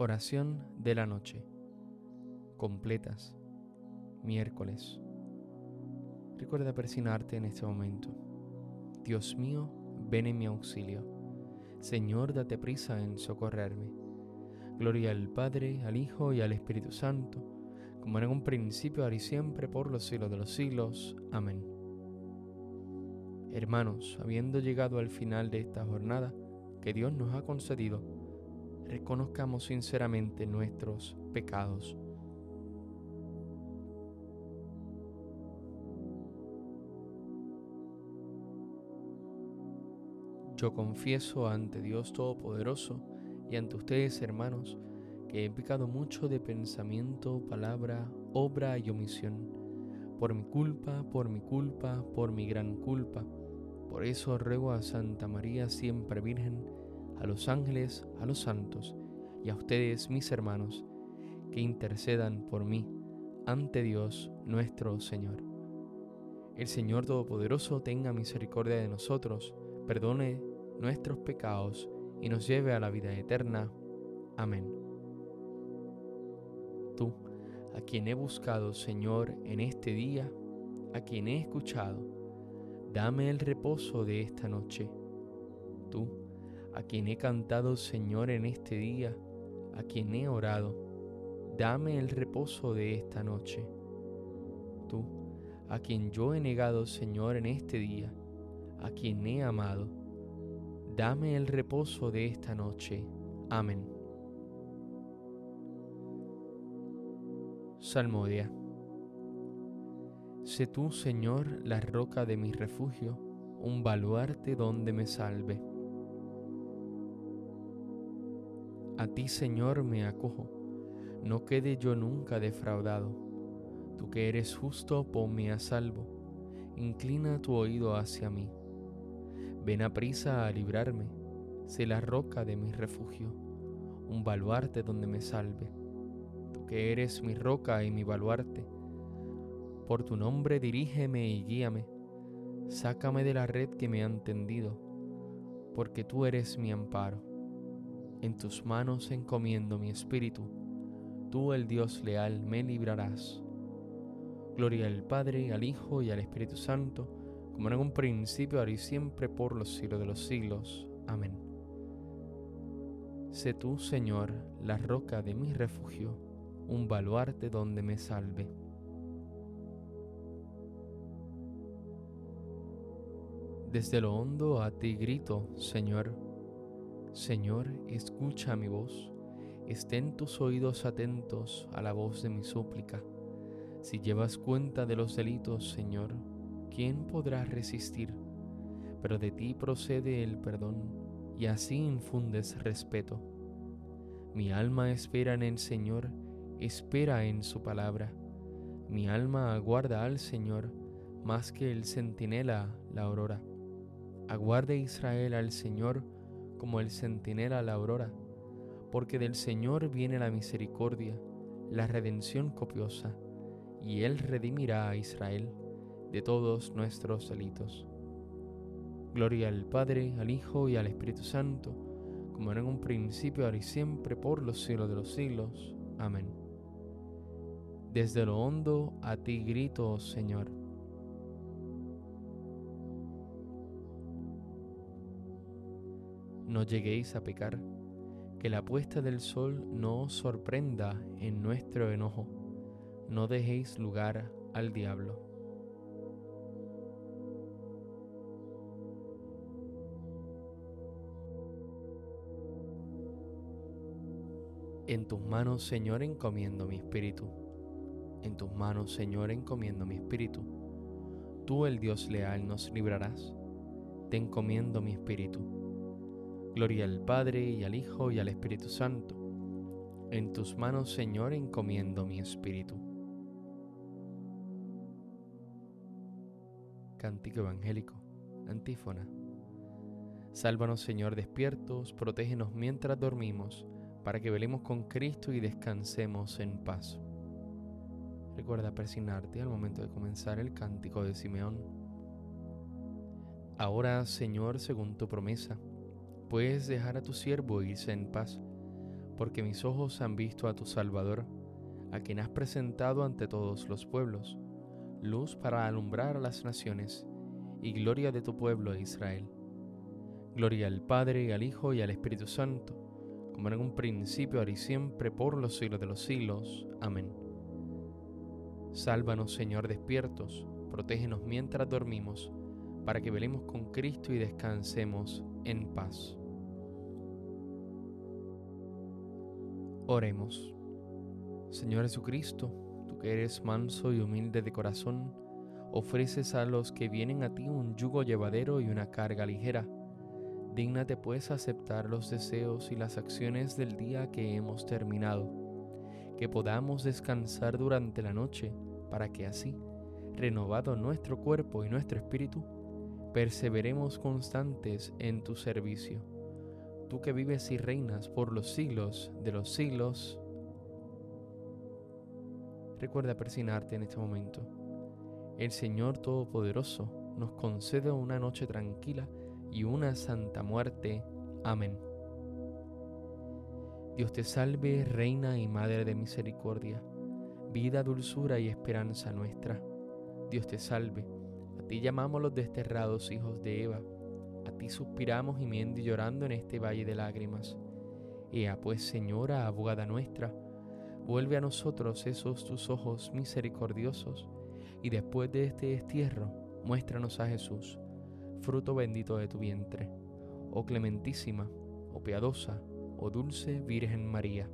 Oración de la noche. Completas. Miércoles. Recuerda persignarte en este momento. Dios mío, ven en mi auxilio. Señor, date prisa en socorrerme. Gloria al Padre, al Hijo y al Espíritu Santo, como en un principio, ahora y siempre, por los siglos de los siglos. Amén. Hermanos, habiendo llegado al final de esta jornada que Dios nos ha concedido, reconozcamos sinceramente nuestros pecados. Yo confieso ante Dios Todopoderoso y ante ustedes, hermanos, que he pecado mucho de pensamiento, palabra, obra y omisión, por mi culpa, por mi culpa, por mi gran culpa. Por eso ruego a Santa María, siempre Virgen, a los ángeles, a los santos y a ustedes, mis hermanos, que intercedan por mí ante Dios nuestro Señor. El Señor Todopoderoso tenga misericordia de nosotros, perdone nuestros pecados y nos lleve a la vida eterna. Amén. Tú, a quien he buscado, Señor, en este día, a quien he escuchado, dame el reposo de esta noche. Tú, a quien he cantado, Señor, en este día, a quien he orado, dame el reposo de esta noche. Tú, a quien yo he negado, Señor, en este día, a quien he amado, dame el reposo de esta noche. Amén. Salmodia. Sé tú, Señor, la roca de mi refugio, un baluarte donde me salve. A ti, Señor, me acojo, no quede yo nunca defraudado. Tú que eres justo, ponme a salvo, inclina tu oído hacia mí. Ven a prisa a librarme, sé la roca de mi refugio, un baluarte donde me salve. Tú que eres mi roca y mi baluarte, por tu nombre dirígeme y guíame, sácame de la red que me han tendido, porque tú eres mi amparo. En tus manos encomiendo mi espíritu, tú el Dios leal me librarás. Gloria al Padre, al Hijo y al Espíritu Santo, como en un principio, ahora y siempre, por los siglos de los siglos. Amén. Sé tú, Señor, la roca de mi refugio, un baluarte donde me salve. Desde lo hondo a ti grito, Señor Señor, escucha mi voz, estén tus oídos atentos a la voz de mi súplica. Si llevas cuenta de los delitos, Señor, ¿quién podrá resistir? Pero de ti procede el perdón, y así infundes respeto. Mi alma espera en el Señor, espera en su palabra. Mi alma aguarda al Señor más que el centinela la aurora. Aguarde Israel al Señor, como el centinela a la aurora, porque del Señor viene la misericordia, la redención copiosa, y Él redimirá a Israel de todos nuestros delitos. Gloria al Padre, al Hijo y al Espíritu Santo, como era en un principio, ahora y siempre, por los siglos de los siglos. Amén. Desde lo hondo a ti grito, Señor. No lleguéis a pecar, que la puesta del sol no os sorprenda en nuestro enojo, no dejéis lugar al diablo. En tus manos, Señor, encomiendo mi espíritu. En tus manos, Señor, encomiendo mi espíritu. Tú, el Dios leal, nos librarás. Te encomiendo mi espíritu. Gloria al Padre y al Hijo y al Espíritu Santo. En tus manos, Señor, encomiendo mi espíritu. Cántico Evangélico, antífona. Sálvanos, Señor, despiertos, protégenos mientras dormimos, para que velemos con Cristo y descansemos en paz. Recuerda persignarte al momento de comenzar el cántico de Simeón. Ahora, Señor, según tu promesa, puedes dejar a tu siervo irse en paz, porque mis ojos han visto a tu Salvador, a quien has presentado ante todos los pueblos, luz para alumbrar a las naciones y gloria de tu pueblo Israel. Gloria al Padre, al Hijo y al Espíritu Santo, como en un principio, ahora y siempre, por los siglos de los siglos. Amén. Sálvanos, Señor, despiertos, protégenos mientras dormimos, para que velemos con Cristo y descansemos en paz. Oremos. Señor Jesucristo, tú que eres manso y humilde de corazón, ofreces a los que vienen a ti un yugo llevadero y una carga ligera. Dígnate pues aceptar los deseos y las acciones del día que hemos terminado, que podamos descansar durante la noche, para que así, renovado nuestro cuerpo y nuestro espíritu, perseveremos constantes en tu servicio tú que vives y reinas por los siglos de los siglos, recuerda persignarte en este momento. El Señor Todopoderoso nos concede una noche tranquila y una santa muerte. Amén. Dios te salve, Reina y Madre de Misericordia, vida, dulzura y esperanza nuestra. Dios te salve, a ti llamamos los desterrados hijos de Eva a ti suspiramos gimiendo y llorando en este valle de lágrimas. Ea pues, Señora, abogada nuestra, vuelve a nosotros esos tus ojos misericordiosos, y después de este destierro, muéstranos a Jesús, fruto bendito de tu vientre. Oh clementísima, oh piadosa, oh dulce Virgen María